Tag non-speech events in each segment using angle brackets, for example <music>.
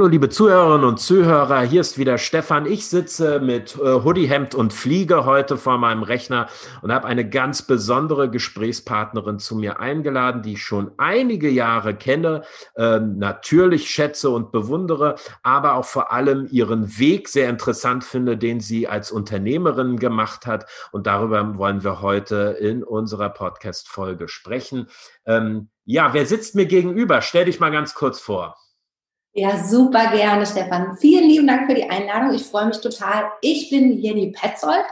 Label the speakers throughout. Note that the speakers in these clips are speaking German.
Speaker 1: Hallo liebe Zuhörerinnen und Zuhörer, hier ist wieder Stefan. Ich sitze mit äh, Hoodiehemd und Fliege heute vor meinem Rechner und habe eine ganz besondere Gesprächspartnerin zu mir eingeladen, die ich schon einige Jahre kenne, äh, natürlich schätze und bewundere, aber auch vor allem ihren Weg sehr interessant finde, den sie als Unternehmerin gemacht hat. Und darüber wollen wir heute in unserer Podcast-Folge sprechen. Ähm, ja, wer sitzt mir gegenüber? Stell dich mal ganz kurz vor.
Speaker 2: Ja, super gerne, Stefan. Vielen lieben Dank für die Einladung. Ich freue mich total. Ich bin Jenny Petzold,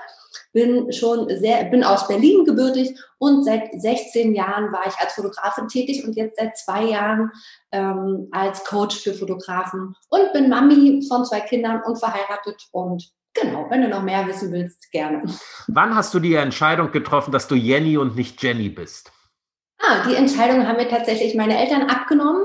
Speaker 2: bin schon sehr, bin aus Berlin gebürtig und seit 16 Jahren war ich als Fotografin tätig und jetzt seit zwei Jahren ähm, als Coach für Fotografen und bin Mami von zwei Kindern und verheiratet und Genau, wenn du noch mehr wissen willst, gerne.
Speaker 1: Wann hast du die Entscheidung getroffen, dass du Jenny und nicht Jenny bist?
Speaker 2: Ah, die Entscheidung haben mir tatsächlich meine Eltern abgenommen.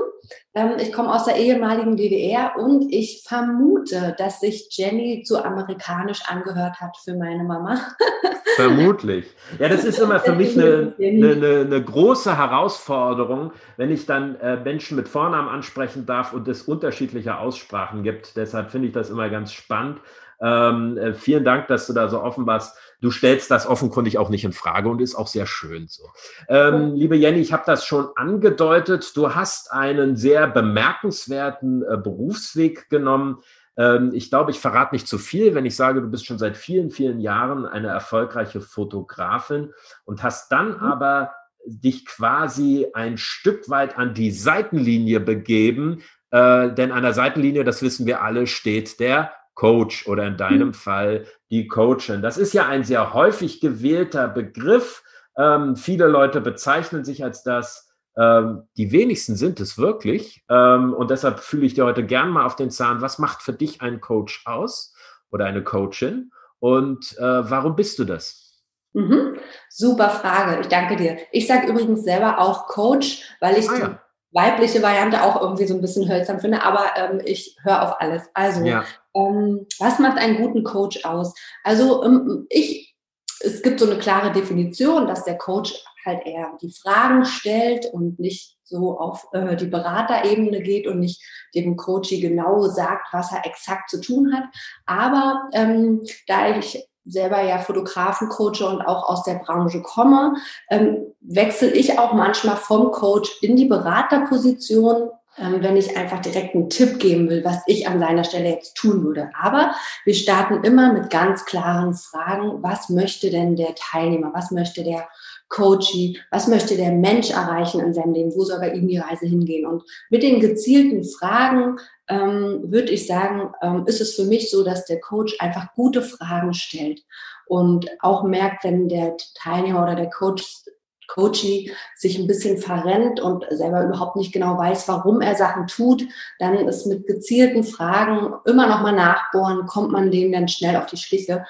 Speaker 2: Ähm, ich komme aus der ehemaligen DDR und ich vermute, dass sich Jenny zu amerikanisch angehört hat für meine Mama. <laughs>
Speaker 1: Vermutlich. Ja, das ist immer für mich eine, eine, eine große Herausforderung, wenn ich dann äh, Menschen mit Vornamen ansprechen darf und es unterschiedliche Aussprachen gibt. Deshalb finde ich das immer ganz spannend. Ähm, äh, vielen Dank, dass du da so offen warst. Du stellst das offenkundig auch nicht in Frage und ist auch sehr schön so. Ähm, liebe Jenny, ich habe das schon angedeutet. Du hast einen sehr bemerkenswerten äh, Berufsweg genommen. Ähm, ich glaube, ich verrate nicht zu viel, wenn ich sage, du bist schon seit vielen, vielen Jahren eine erfolgreiche Fotografin und hast dann mhm. aber dich quasi ein Stück weit an die Seitenlinie begeben, äh, denn an der Seitenlinie, das wissen wir alle, steht der Coach oder in deinem mhm. Fall die Coachin. Das ist ja ein sehr häufig gewählter Begriff. Ähm, viele Leute bezeichnen sich als das. Ähm, die wenigsten sind es wirklich. Ähm, und deshalb fühle ich dir heute gern mal auf den Zahn. Was macht für dich ein Coach aus oder eine Coachin? Und äh, warum bist du das?
Speaker 2: Mhm. Super Frage. Ich danke dir. Ich sage übrigens selber auch Coach, weil ich ah, ja. die weibliche Variante auch irgendwie so ein bisschen hölzern finde, aber ähm, ich höre auf alles. Also ja. Ähm, was macht einen guten Coach aus? Also ähm, ich, es gibt so eine klare Definition, dass der Coach halt eher die Fragen stellt und nicht so auf äh, die Beraterebene geht und nicht dem Coach genau sagt, was er exakt zu tun hat. Aber ähm, da ich selber ja Fotografen coache und auch aus der Branche komme, ähm, wechsle ich auch manchmal vom Coach in die Beraterposition ähm, wenn ich einfach direkt einen Tipp geben will, was ich an seiner Stelle jetzt tun würde. Aber wir starten immer mit ganz klaren Fragen. Was möchte denn der Teilnehmer? Was möchte der Coachie? Was möchte der Mensch erreichen in seinem Leben? Wo soll bei ihm die Reise hingehen? Und mit den gezielten Fragen ähm, würde ich sagen, ähm, ist es für mich so, dass der Coach einfach gute Fragen stellt und auch merkt, wenn der Teilnehmer oder der Coach Coachie sich ein bisschen verrennt und selber überhaupt nicht genau weiß, warum er Sachen tut, dann ist mit gezielten Fragen immer noch mal nachbohren, kommt man dem dann schnell auf die Schliche.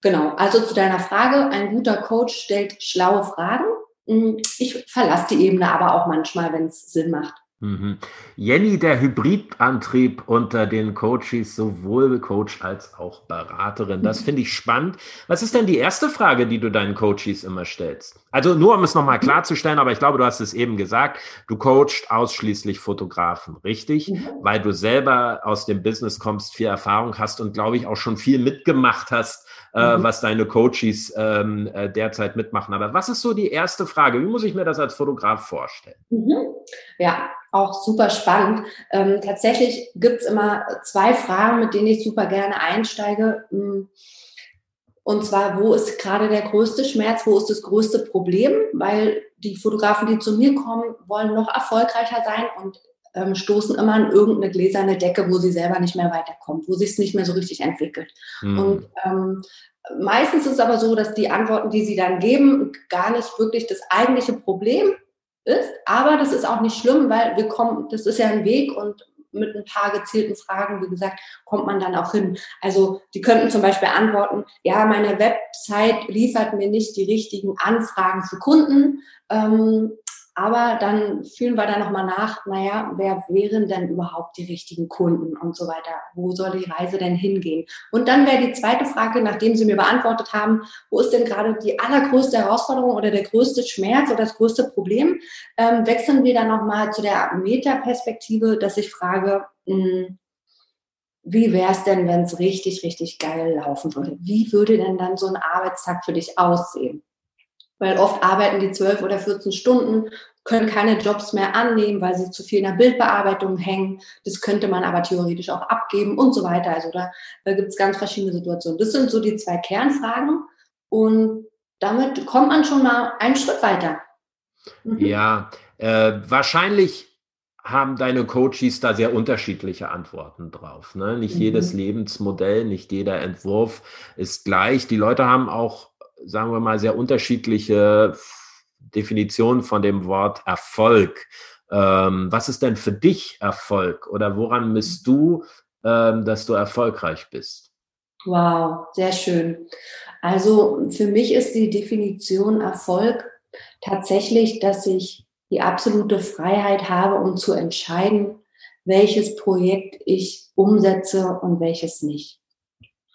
Speaker 2: Genau, also zu deiner Frage, ein guter Coach stellt schlaue Fragen. Hm, ich verlasse die Ebene aber auch manchmal, wenn es Sinn macht.
Speaker 1: Mhm. Jenny, der Hybridantrieb unter den Coaches, sowohl Coach als auch Beraterin. Das finde ich spannend. Was ist denn die erste Frage, die du deinen Coaches immer stellst? Also nur um es nochmal klarzustellen, aber ich glaube, du hast es eben gesagt, du coachst ausschließlich Fotografen, richtig? Mhm. Weil du selber aus dem Business kommst, viel Erfahrung hast und glaube ich auch schon viel mitgemacht hast, äh, mhm. was deine Coaches ähm, äh, derzeit mitmachen. Aber was ist so die erste Frage? Wie muss ich mir das als Fotograf vorstellen?
Speaker 2: Mhm. Ja, auch super spannend. Ähm, tatsächlich gibt es immer zwei Fragen, mit denen ich super gerne einsteige. Hm. Und zwar, wo ist gerade der größte Schmerz, wo ist das größte Problem? Weil die Fotografen, die zu mir kommen, wollen noch erfolgreicher sein und ähm, stoßen immer an irgendeine gläserne Decke, wo sie selber nicht mehr weiterkommen, wo sich es nicht mehr so richtig entwickelt. Mhm. Und ähm, meistens ist es aber so, dass die Antworten, die sie dann geben, gar nicht wirklich das eigentliche Problem ist. Aber das ist auch nicht schlimm, weil wir kommen, das ist ja ein Weg und mit ein paar gezielten Fragen, wie gesagt, kommt man dann auch hin. Also die könnten zum Beispiel antworten, ja, meine Website liefert mir nicht die richtigen Anfragen für Kunden. Ähm, aber dann fühlen wir da nochmal nach, naja, wer wären denn überhaupt die richtigen Kunden und so weiter? Wo soll die Reise denn hingehen? Und dann wäre die zweite Frage, nachdem Sie mir beantwortet haben, wo ist denn gerade die allergrößte Herausforderung oder der größte Schmerz oder das größte Problem? Ähm, wechseln wir dann nochmal zu der Metaperspektive, dass ich frage, mh, hm, wie wäre es denn, wenn es richtig, richtig geil laufen würde? Wie würde denn dann so ein Arbeitstag für dich aussehen? Weil oft arbeiten die zwölf oder 14 Stunden, können keine Jobs mehr annehmen, weil sie zu viel in der Bildbearbeitung hängen. Das könnte man aber theoretisch auch abgeben und so weiter. Also da, da gibt es ganz verschiedene Situationen. Das sind so die zwei Kernfragen. Und damit kommt man schon mal einen Schritt weiter.
Speaker 1: Mhm. Ja, äh, wahrscheinlich haben deine Coaches da sehr unterschiedliche Antworten drauf. Ne? Nicht mhm. jedes Lebensmodell, nicht jeder Entwurf ist gleich. Die Leute haben auch, sagen wir mal, sehr unterschiedliche Definitionen von dem Wort Erfolg. Ähm, was ist denn für dich Erfolg oder woran misst du, ähm, dass du erfolgreich bist?
Speaker 2: Wow, sehr schön. Also für mich ist die Definition Erfolg tatsächlich, dass ich die absolute Freiheit habe, um zu entscheiden, welches Projekt ich umsetze und welches nicht.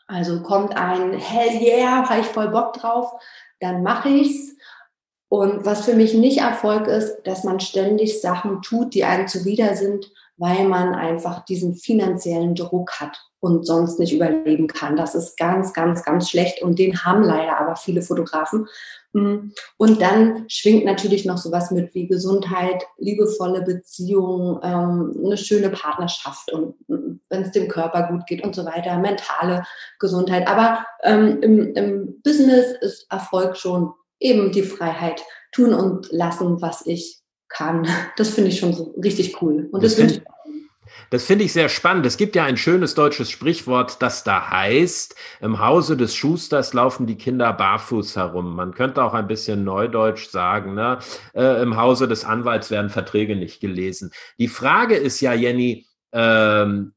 Speaker 2: Also kommt ein Hell yeah, habe ich voll Bock drauf, dann mache ich's. Und was für mich nicht Erfolg ist, dass man ständig Sachen tut, die einem zuwider sind, weil man einfach diesen finanziellen Druck hat und sonst nicht überleben kann. Das ist ganz, ganz, ganz schlecht und den haben leider aber viele Fotografen. Mm. Und dann schwingt natürlich noch sowas mit wie Gesundheit, liebevolle Beziehungen, ähm, eine schöne Partnerschaft und mm, wenn es dem Körper gut geht und so weiter, mentale Gesundheit. Aber ähm, im, im Business ist Erfolg schon eben die Freiheit, tun und lassen, was ich kann. Das finde ich schon so richtig cool. Und das, das wünsche ich
Speaker 1: das finde ich sehr spannend. Es gibt ja ein schönes deutsches Sprichwort, das da heißt, im Hause des Schusters laufen die Kinder barfuß herum. Man könnte auch ein bisschen neudeutsch sagen, ne? Äh, im Hause des Anwalts werden Verträge nicht gelesen. Die Frage ist ja, Jenny, ähm,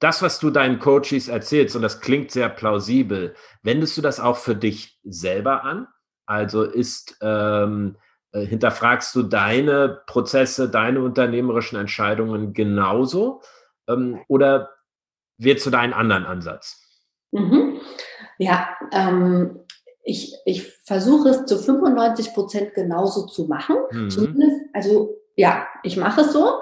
Speaker 1: das, was du deinen Coaches erzählst, und das klingt sehr plausibel, wendest du das auch für dich selber an? Also ist ähm, äh, hinterfragst du deine Prozesse, deine unternehmerischen Entscheidungen genauso ähm, oder wird du da einen anderen Ansatz?
Speaker 2: Mhm. Ja, ähm, ich, ich versuche es zu 95 Prozent genauso zu machen. Mhm. Zumindest, also ja, ich mache es so.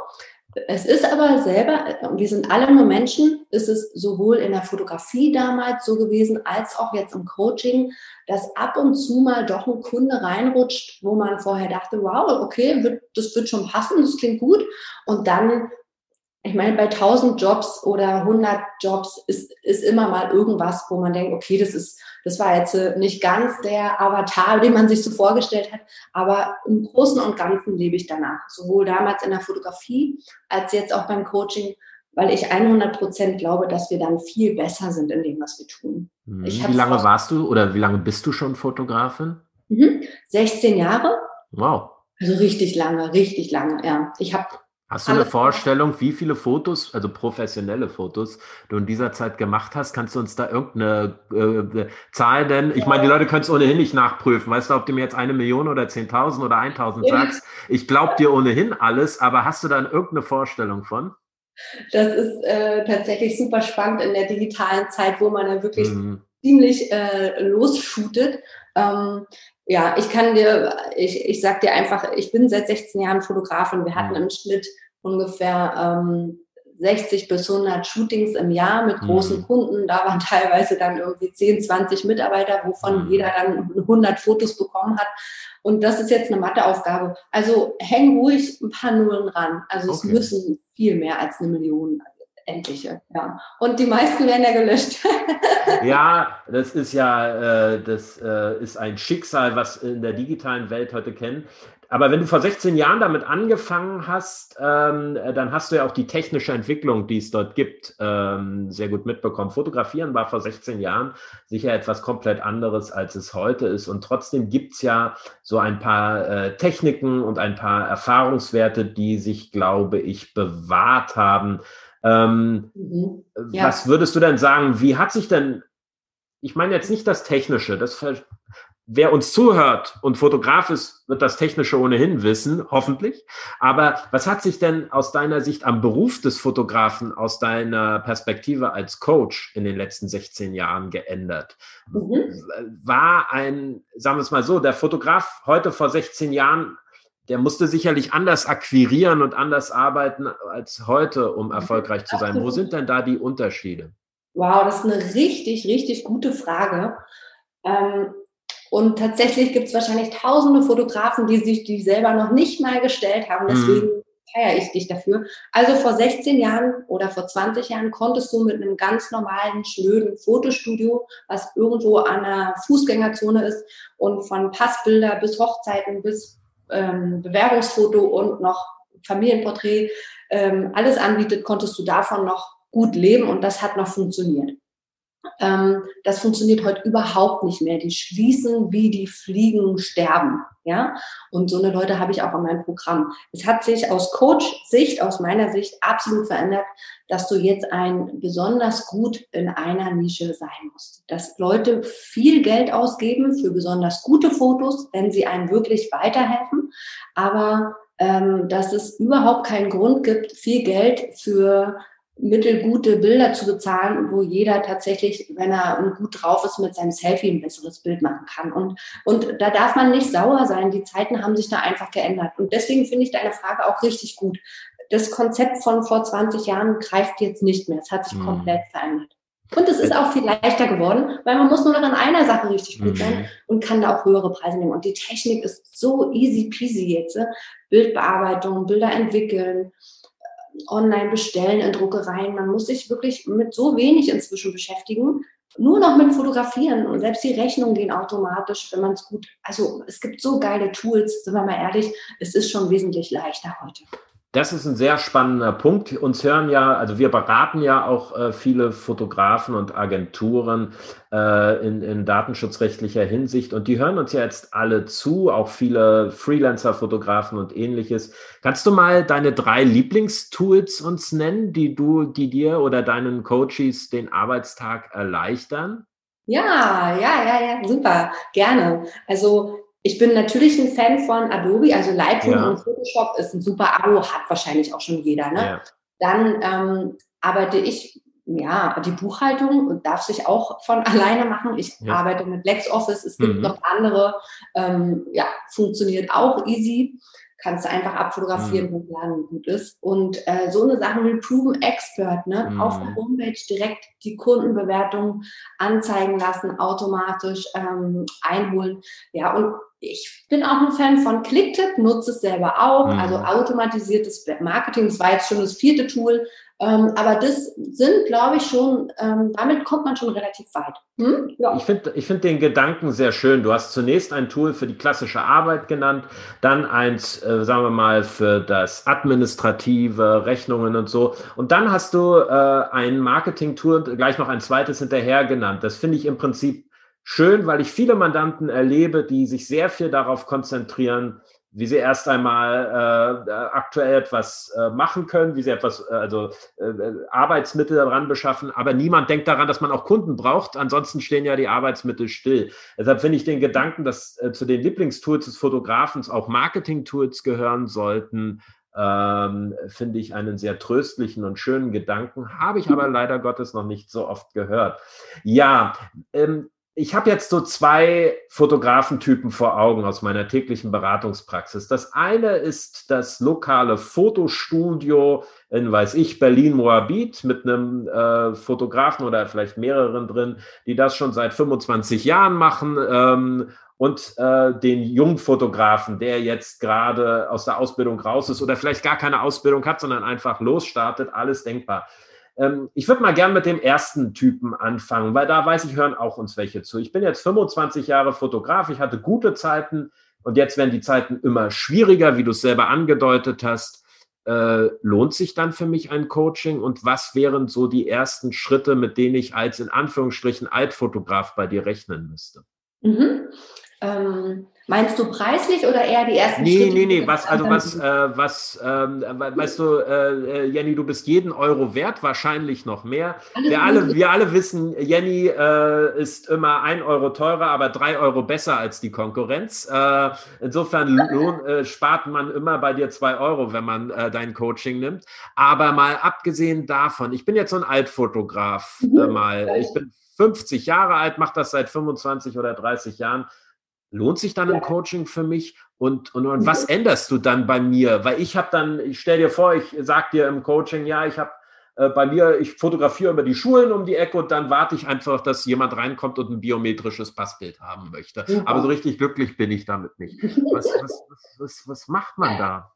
Speaker 2: Es ist aber selber, wir sind alle nur Menschen, ist es sowohl in der Fotografie damals so gewesen, als auch jetzt im Coaching, dass ab und zu mal doch ein Kunde reinrutscht, wo man vorher dachte, wow, okay, das wird schon passen, das klingt gut. Und dann ich meine, bei 1000 Jobs oder 100 Jobs ist, ist immer mal irgendwas, wo man denkt, okay, das ist, das war jetzt äh, nicht ganz der Avatar, den man sich so vorgestellt hat, aber im Großen und Ganzen lebe ich danach. Sowohl damals in der Fotografie als jetzt auch beim Coaching, weil ich 100 Prozent glaube, dass wir dann viel besser sind in dem, was wir tun.
Speaker 1: Mhm. wie lange warst du oder wie lange bist du schon Fotografin?
Speaker 2: Mhm. 16 Jahre.
Speaker 1: Wow.
Speaker 2: Also richtig lange, richtig lange, ja. Ich habe
Speaker 1: Hast du eine Vorstellung, wie viele Fotos, also professionelle Fotos, du in dieser Zeit gemacht hast? Kannst du uns da irgendeine äh, Zahl nennen? Ich meine, die Leute können es ohnehin nicht nachprüfen. Weißt du, ob du mir jetzt eine Million oder 10.000 oder 1.000 sagst? Ich glaube dir ohnehin alles, aber hast du da irgendeine Vorstellung von?
Speaker 2: Das ist äh, tatsächlich super spannend in der digitalen Zeit, wo man ja wirklich mhm. ziemlich äh, losshootet. Ähm, ja, ich kann dir, ich, ich sag dir einfach, ich bin seit 16 Jahren Fotografin. Wir hatten mhm. im Schnitt ungefähr ähm, 60 bis 100 Shootings im Jahr mit großen mhm. Kunden. Da waren <laughs> teilweise dann irgendwie 10, 20 Mitarbeiter, wovon mhm. jeder dann 100 Fotos bekommen hat. Und das ist jetzt eine Matheaufgabe. Also häng ruhig ein paar Nullen ran. Also okay. es müssen viel mehr als eine Million endliche, ja. Und die meisten werden ja gelöscht. <laughs>
Speaker 1: ja, das ist ja, äh, das äh, ist ein Schicksal, was in der digitalen Welt heute kennen. Aber wenn du vor 16 Jahren damit angefangen hast, ähm, dann hast du ja auch die technische Entwicklung, die es dort gibt, ähm, sehr gut mitbekommen. Fotografieren war vor 16 Jahren sicher etwas komplett anderes, als es heute ist. Und trotzdem gibt's ja so ein paar äh, Techniken und ein paar Erfahrungswerte, die sich, glaube ich, bewahrt haben ähm, mhm. ja. Was würdest du denn sagen, wie hat sich denn, ich meine jetzt nicht das Technische, das, wer uns zuhört und Fotograf ist, wird das Technische ohnehin wissen, hoffentlich. Aber was hat sich denn aus deiner Sicht am Beruf des Fotografen, aus deiner Perspektive als Coach in den letzten 16 Jahren geändert? Mhm. War ein, sagen wir es mal so, der Fotograf heute vor 16 Jahren der musste sicherlich anders akquirieren und anders arbeiten als heute, um erfolgreich zu sein. Wo sind denn da die Unterschiede?
Speaker 2: Wow, das ist eine richtig, richtig gute Frage. Ähm, und tatsächlich gibt es wahrscheinlich tausende Fotografen, die sich die selber noch nicht mal gestellt haben. Mhm. Deswegen mhm. feiere ich dich dafür. Also vor 16 Jahren oder vor 20 Jahren konntest du mit einem ganz normalen, schnöden Fotostudio, was irgendwo an einer Fußgängerzone ist und von Passbilder bis Hochzeiten bis ähm, Bewerbungsfoto und noch Familienporträt ähm, alles anbietet, konntest du davon noch gut leben und das hat noch funktioniert. Ähm, das funktioniert heute überhaupt nicht mehr. Die schließen wie die Fliegen sterben. Ja? Und so eine Leute habe ich auch in meinem Programm. Es hat sich aus Coach-Sicht, aus meiner Sicht absolut verändert, dass du jetzt ein besonders gut in einer Nische sein musst. Dass Leute viel Geld ausgeben für besonders gute Fotos, wenn sie einem wirklich weiterhelfen. Aber ähm, dass es überhaupt keinen Grund gibt, viel Geld für mittelgute Bilder zu bezahlen, wo jeder tatsächlich, wenn er gut drauf ist, mit seinem Selfie ein besseres Bild machen kann. Und, und da darf man nicht sauer sein. Die Zeiten haben sich da einfach geändert. Und deswegen finde ich deine Frage auch richtig gut. Das Konzept von vor 20 Jahren greift jetzt nicht mehr. Es hat sich mhm. komplett verändert. Und es ist auch viel leichter geworden, weil man muss nur noch in einer Sache richtig gut sein mhm. und kann da auch höhere Preise nehmen. Und die Technik ist so easy peasy jetzt. Bildbearbeitung, Bilder entwickeln, online bestellen in Druckereien. Man muss sich wirklich mit so wenig inzwischen beschäftigen. Nur noch mit Fotografieren und selbst die Rechnungen gehen automatisch, wenn man es gut. Also es gibt so geile Tools, sind wir mal ehrlich, es ist schon wesentlich leichter heute.
Speaker 1: Das ist ein sehr spannender Punkt. Uns hören ja, also wir beraten ja auch äh, viele Fotografen und Agenturen äh, in, in, datenschutzrechtlicher Hinsicht und die hören uns ja jetzt alle zu, auch viele Freelancer-Fotografen und ähnliches. Kannst du mal deine drei Lieblingstools uns nennen, die du, die dir oder deinen Coaches den Arbeitstag erleichtern?
Speaker 2: Ja, ja, ja, ja, super, gerne. Also ich bin natürlich ein Fan von Adobe, also Lightroom ja. und Photoshop ist ein super Abo, hat wahrscheinlich auch schon jeder. Ne? Ja. Dann ähm, arbeite ich, ja, die Buchhaltung darf sich auch von <laughs> alleine machen. Ich ja. arbeite mit LexOffice, es gibt mhm. noch andere, ähm, ja, funktioniert auch easy kannst du einfach abfotografieren, mhm. hochladen gut ist. Und äh, so eine Sache wie Proven Expert, ne? Mhm. auf der Homepage direkt die Kundenbewertung anzeigen lassen, automatisch ähm, einholen. Ja, und ich bin auch ein Fan von Clicktip, nutze es selber auch, mhm. also automatisiertes Marketing, das war jetzt schon das vierte Tool, ähm, aber das sind, glaube ich, schon, ähm, damit kommt man schon relativ weit.
Speaker 1: Hm? Ja. Ich finde ich find den Gedanken sehr schön. Du hast zunächst ein Tool für die klassische Arbeit genannt, dann eins, äh, sagen wir mal, für das administrative, Rechnungen und so. Und dann hast du äh, ein Marketing-Tool und gleich noch ein zweites hinterher genannt. Das finde ich im Prinzip schön, weil ich viele Mandanten erlebe, die sich sehr viel darauf konzentrieren, wie sie erst einmal äh, aktuell etwas äh, machen können, wie sie etwas, äh, also äh, Arbeitsmittel daran beschaffen, aber niemand denkt daran, dass man auch Kunden braucht, ansonsten stehen ja die Arbeitsmittel still. Deshalb finde ich den Gedanken, dass äh, zu den Lieblingstools des Fotografens auch Marketing-Tools gehören sollten, ähm, finde ich einen sehr tröstlichen und schönen Gedanken, habe ich aber leider Gottes noch nicht so oft gehört. Ja, ähm, ich habe jetzt so zwei Fotografentypen vor Augen aus meiner täglichen Beratungspraxis. Das eine ist das lokale Fotostudio in, weiß ich, Berlin-Moabit mit einem äh, Fotografen oder vielleicht mehreren drin, die das schon seit 25 Jahren machen. Ähm, und äh, den Jungfotografen, der jetzt gerade aus der Ausbildung raus ist oder vielleicht gar keine Ausbildung hat, sondern einfach losstartet, alles denkbar. Ähm, ich würde mal gern mit dem ersten Typen anfangen, weil da weiß ich, hören auch uns welche zu. Ich bin jetzt 25 Jahre Fotograf, ich hatte gute Zeiten und jetzt werden die Zeiten immer schwieriger, wie du es selber angedeutet hast. Äh, lohnt sich dann für mich ein Coaching und was wären so die ersten Schritte, mit denen ich als in Anführungsstrichen Altfotograf bei dir rechnen müsste?
Speaker 2: Mhm. Ähm, Meinst du preislich oder eher die ersten
Speaker 1: nee, Schritte? Nee, nee, nee, was, also was, äh, was, ähm, weißt du, äh, äh, Jenny, du bist jeden Euro wert, wahrscheinlich noch mehr. wir alle, wir alle wissen, Jenny äh, ist immer ein Euro teurer, aber drei Euro besser als die Konkurrenz. Äh, insofern lohn, äh, spart man immer bei dir zwei Euro, wenn man dein Coaching nimmt. Aber mal abgesehen davon, ich bin jetzt so ein Altfotograf, mhm. mal, ich bin 50 Jahre alt, mache das seit 25 oder 30 Jahren lohnt sich dann ein Coaching für mich? Und, und, und was änderst du dann bei mir? Weil ich habe dann, ich stell dir vor, ich sag dir im Coaching, ja, ich habe äh, bei mir, ich fotografiere über die Schulen um die Ecke und dann warte ich einfach, dass jemand reinkommt und ein biometrisches Passbild haben möchte. Ja. Aber so richtig glücklich bin ich damit nicht. Was, was, was, was macht man da?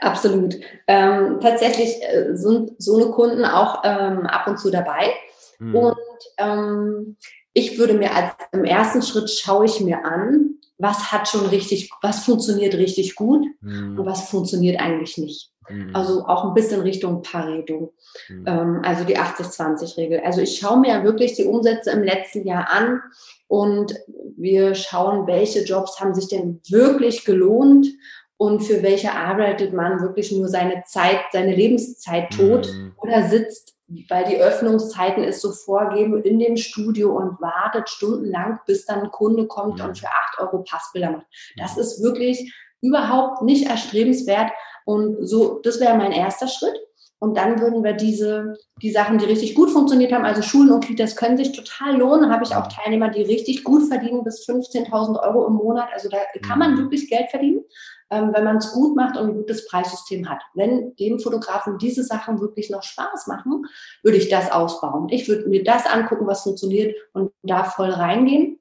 Speaker 2: Absolut. Ähm, tatsächlich äh, sind so eine Kunden auch ähm, ab und zu dabei. Hm. Und ähm, ich würde mir als im ersten Schritt schaue ich mir an, was hat schon richtig, was funktioniert richtig gut hm. und was funktioniert eigentlich nicht. Mhm. Also auch ein bisschen Richtung Pareto, mhm. ähm, also die 80-20-Regel. Also ich schaue mir wirklich die Umsätze im letzten Jahr an und wir schauen, welche Jobs haben sich denn wirklich gelohnt und für welche arbeitet man wirklich nur seine Zeit, seine Lebenszeit tot mhm. oder sitzt, weil die Öffnungszeiten es so vorgeben, in dem Studio und wartet stundenlang, bis dann ein Kunde kommt und für 8 Euro Passbilder macht. Das ist wirklich überhaupt nicht erstrebenswert, und so, das wäre mein erster Schritt. Und dann würden wir diese, die Sachen, die richtig gut funktioniert haben, also Schulen und Kitas können sich total lohnen. Habe ich auch Teilnehmer, die richtig gut verdienen, bis 15.000 Euro im Monat. Also da kann man mhm. wirklich Geld verdienen, ähm, wenn man es gut macht und ein gutes Preissystem hat. Wenn dem Fotografen diese Sachen wirklich noch Spaß machen, würde ich das ausbauen. Ich würde mir das angucken, was funktioniert und da voll reingehen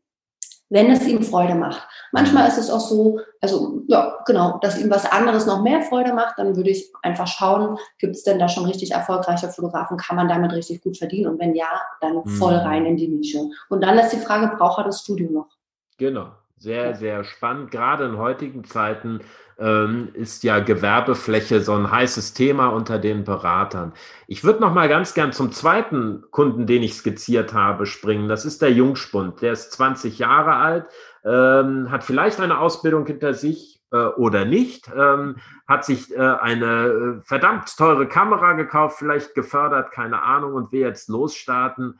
Speaker 2: wenn es ihm Freude macht. Manchmal ist es auch so, also ja, genau, dass ihm was anderes noch mehr Freude macht, dann würde ich einfach schauen, gibt es denn da schon richtig erfolgreiche Fotografen, kann man damit richtig gut verdienen und wenn ja, dann voll mhm. rein in die Nische. Und dann ist die Frage, braucht er das Studio noch?
Speaker 1: Genau, sehr, sehr spannend. Gerade in heutigen Zeiten ähm, ist ja Gewerbefläche so ein heißes Thema unter den Beratern. Ich würde noch mal ganz gern zum zweiten Kunden, den ich skizziert habe, springen. Das ist der Jungspund. Der ist 20 Jahre alt, ähm, hat vielleicht eine Ausbildung hinter sich äh, oder nicht, ähm, hat sich äh, eine äh, verdammt teure Kamera gekauft, vielleicht gefördert, keine Ahnung, und will jetzt losstarten.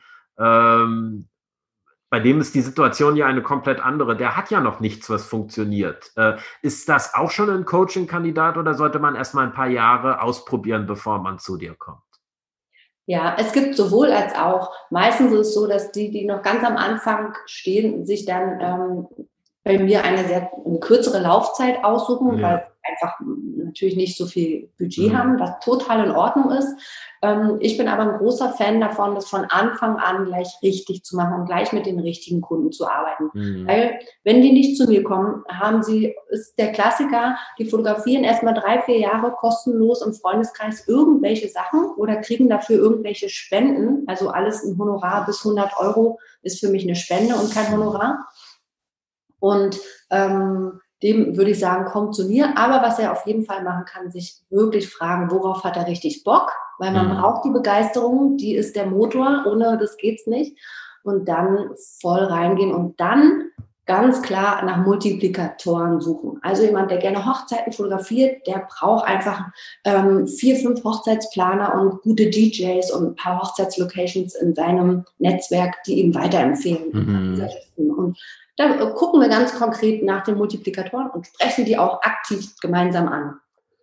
Speaker 1: Bei dem ist die Situation ja eine komplett andere. Der hat ja noch nichts, was funktioniert. Äh, ist das auch schon ein Coaching-Kandidat oder sollte man erst mal ein paar Jahre ausprobieren, bevor man zu dir kommt?
Speaker 2: Ja, es gibt sowohl als auch. Meistens ist es so, dass die, die noch ganz am Anfang stehen, sich dann ähm, bei mir eine sehr eine kürzere Laufzeit aussuchen, ja. weil einfach natürlich nicht so viel Budget mhm. haben, was total in Ordnung ist. Ähm, ich bin aber ein großer Fan davon, das von Anfang an gleich richtig zu machen und gleich mit den richtigen Kunden zu arbeiten. Mhm. Weil wenn die nicht zu mir kommen, haben sie, ist der Klassiker, die fotografieren erstmal drei, vier Jahre kostenlos im Freundeskreis irgendwelche Sachen oder kriegen dafür irgendwelche Spenden. Also alles ein Honorar bis 100 Euro ist für mich eine Spende und kein Honorar. Und ähm, dem würde ich sagen, kommt zu mir. Aber was er auf jeden Fall machen kann, sich wirklich fragen, worauf hat er richtig Bock? Weil man mhm. braucht die Begeisterung, die ist der Motor, ohne das geht's nicht. Und dann voll reingehen und dann ganz klar nach Multiplikatoren suchen. Also jemand, der gerne Hochzeiten fotografiert, der braucht einfach ähm, vier, fünf Hochzeitsplaner und gute DJs und ein paar Hochzeitslocations in seinem Netzwerk, die ihm weiterempfehlen. Mhm. Und da äh, gucken wir ganz konkret nach den Multiplikatoren und sprechen die auch aktiv gemeinsam an.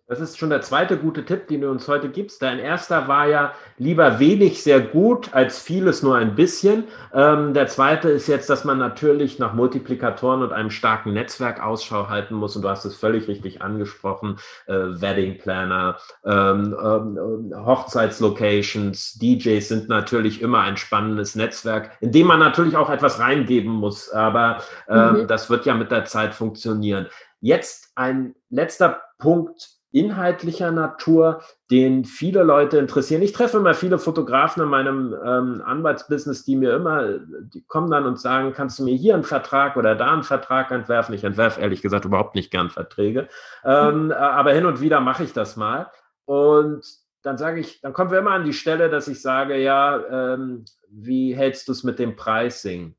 Speaker 1: Das ist schon der zweite gute Tipp, den du uns heute gibst. Dein erster war ja lieber wenig sehr gut als vieles nur ein bisschen. Ähm, der zweite ist jetzt, dass man natürlich nach Multiplikatoren und einem starken Netzwerk Ausschau halten muss. Und du hast es völlig richtig angesprochen. Äh, Wedding Planner, ähm, ähm, Hochzeitslocations, DJs sind natürlich immer ein spannendes Netzwerk, in dem man natürlich auch etwas reingeben muss. Aber ähm, mhm. das wird ja mit der Zeit funktionieren. Jetzt ein letzter Punkt inhaltlicher Natur, den viele Leute interessieren. Ich treffe immer viele Fotografen in meinem ähm, Anwaltsbusiness, die mir immer, die kommen dann und sagen, kannst du mir hier einen Vertrag oder da einen Vertrag entwerfen? Ich entwerfe ehrlich gesagt überhaupt nicht gern Verträge, ähm, mhm. aber hin und wieder mache ich das mal. Und dann sage ich, dann kommen wir immer an die Stelle, dass ich sage, ja, ähm, wie hältst du es mit dem Pricing?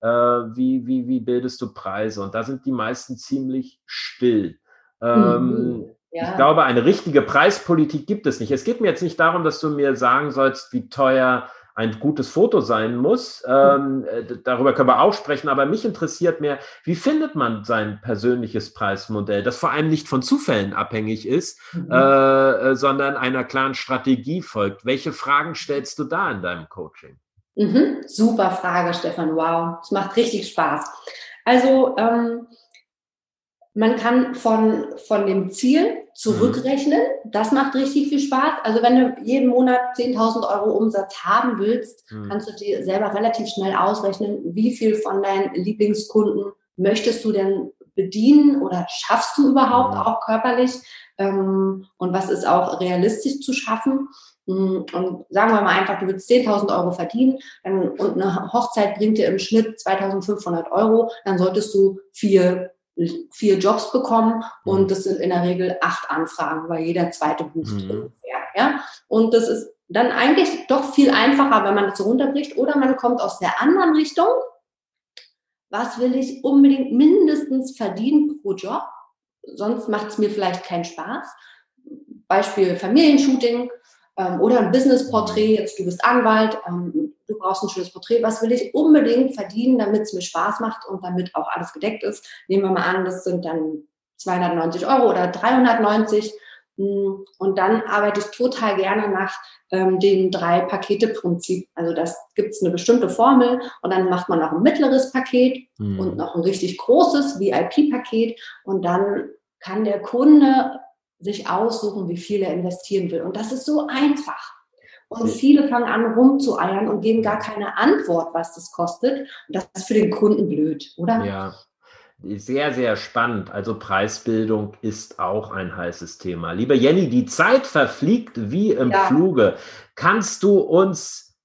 Speaker 1: Äh, wie, wie, wie bildest du Preise? Und da sind die meisten ziemlich still. Ähm, mhm. Ja. Ich glaube, eine richtige Preispolitik gibt es nicht. Es geht mir jetzt nicht darum, dass du mir sagen sollst, wie teuer ein gutes Foto sein muss. Ähm, äh, darüber können wir auch sprechen, aber mich interessiert mehr, wie findet man sein persönliches Preismodell, das vor allem nicht von Zufällen abhängig ist, mhm. äh, äh sondern einer klaren Strategie folgt. Welche Fragen stellst du da in deinem Coaching?
Speaker 2: Mhm. Super Frage, Stefan. Wow, es macht richtig Spaß. Also ähm, man kann von, von dem Ziel zurückrechnen. Mhm. Das macht richtig viel Spaß. Also wenn du jeden Monat 10.000 Euro Umsatz haben willst, mhm. kannst du dir selber relativ schnell ausrechnen, wie viel von deinen Lieblingskunden möchtest du denn bedienen oder schaffst du überhaupt mhm. auch körperlich ähm, und was ist auch realistisch zu schaffen. Mm, und sagen wir mal einfach, du willst 10.000 Euro verdienen dann, und eine Hochzeit bringt dir im Schnitt 2.500 Euro, dann solltest du vier vier Jobs bekommen und mhm. das sind in der Regel acht Anfragen, weil jeder zweite bucht mhm. ungefähr. Ja? Und das ist dann eigentlich doch viel einfacher, wenn man das so runterbricht. Oder man kommt aus der anderen Richtung. Was will ich unbedingt mindestens verdienen pro Job? Sonst macht es mir vielleicht keinen Spaß. Beispiel Familienshooting ähm, oder ein Business-Porträt. Jetzt du bist Anwalt, ähm, du brauchst ein schönes Porträt, was will ich unbedingt verdienen, damit es mir Spaß macht und damit auch alles gedeckt ist. Nehmen wir mal an, das sind dann 290 Euro oder 390 hm, und dann arbeite ich total gerne nach ähm, dem Drei-Pakete-Prinzip. Also das gibt es eine bestimmte Formel und dann macht man noch ein mittleres Paket mhm. und noch ein richtig großes VIP-Paket und dann kann der Kunde sich aussuchen, wie viel er investieren will. Und das ist so einfach. Und viele fangen an rumzueiern und geben gar keine Antwort, was das kostet. Und das ist für den Kunden blöd, oder?
Speaker 1: Ja. Sehr, sehr spannend. Also Preisbildung ist auch ein heißes Thema. Liebe Jenny, die Zeit verfliegt wie im ja. Fluge. Kannst du uns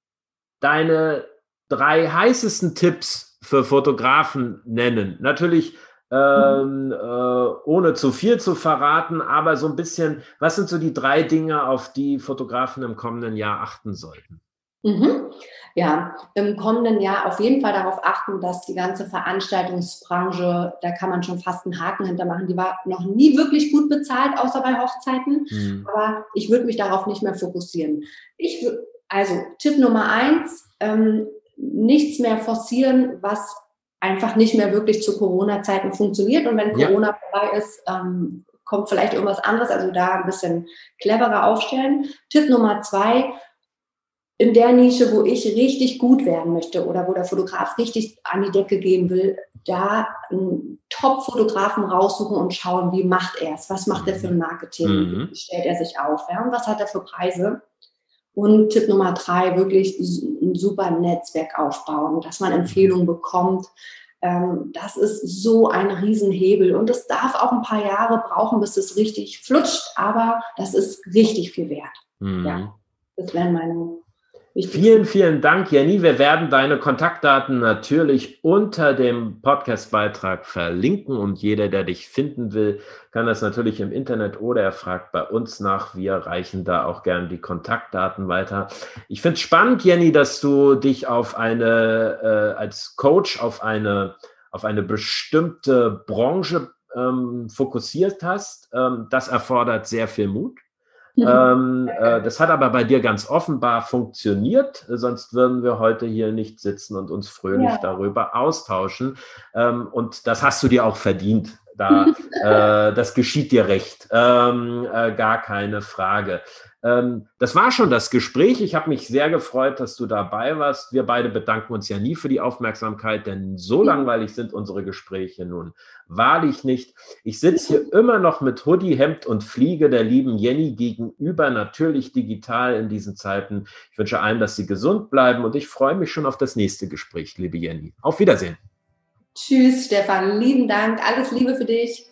Speaker 1: deine drei heißesten Tipps für Fotografen nennen? Natürlich ähm, äh, ohne zu viel zu verraten, aber so ein bisschen, was sind so die drei Dinge, auf die Fotografen im kommenden Jahr achten sollten?
Speaker 2: Mhm. Ja, im kommenden Jahr auf jeden Fall darauf achten, dass die ganze Veranstaltungsbranche, da kann man schon fast einen Haken hintermachen, die war noch nie wirklich gut bezahlt, außer bei Hochzeiten. Mhm. Aber ich würde mich darauf nicht mehr fokussieren. Ich also Tipp Nummer eins, ähm, nichts mehr forcieren, was einfach nicht mehr wirklich zu Corona-Zeiten funktioniert. Und wenn Corona ja. vorbei ist, ähm, kommt vielleicht irgendwas anderes. Also da ein bisschen cleverer aufstellen. Tipp Nummer zwei, in der Nische, wo ich richtig gut werden möchte oder wo der Fotograf richtig an die Decke gehen will, da einen Top-Fotografen raussuchen und schauen, wie macht er es? Was macht er für ein Marketing? Mhm. Wie stellt er sich auf? Ja? Und was hat er für Preise? Und Tipp Nummer drei, wirklich ein super Netzwerk aufbauen, dass man Empfehlungen bekommt. Ähm, das ist so ein Riesenhebel und es darf auch ein paar Jahre brauchen, bis es richtig flutscht, aber das ist richtig viel wert. Mhm. Ja, das wären meine
Speaker 1: Vielen, vielen Dank, Jenny. Wir werden deine Kontaktdaten natürlich unter dem Podcastbeitrag verlinken und jeder, der dich finden will, kann das natürlich im Internet oder er fragt bei uns nach. Wir reichen da auch gern die Kontaktdaten weiter. Ich finde es spannend, Jenny, dass du dich auf eine, äh, als Coach auf eine, auf eine bestimmte Branche ähm, fokussiert hast. Ähm, das erfordert sehr viel Mut. Mhm. Ähm, äh, das hat aber bei dir ganz offenbar funktioniert, sonst würden wir heute hier nicht sitzen und uns fröhlich ja. darüber austauschen. Ähm, und das hast du dir auch verdient. Da, äh, das geschieht dir recht, ähm, äh, gar keine Frage. Ähm, das war schon das Gespräch. Ich habe mich sehr gefreut, dass du dabei warst. Wir beide bedanken uns ja nie für die Aufmerksamkeit, denn so langweilig sind unsere Gespräche nun wahrlich nicht. Ich sitze hier immer noch mit Hoodie, Hemd und Fliege der lieben Jenny gegenüber, natürlich digital in diesen Zeiten. Ich wünsche allen, dass sie gesund bleiben und ich freue mich schon auf das nächste Gespräch, liebe Jenny. Auf Wiedersehen.
Speaker 2: Tschüss, Stefan. Lieben Dank. Alles Liebe für dich.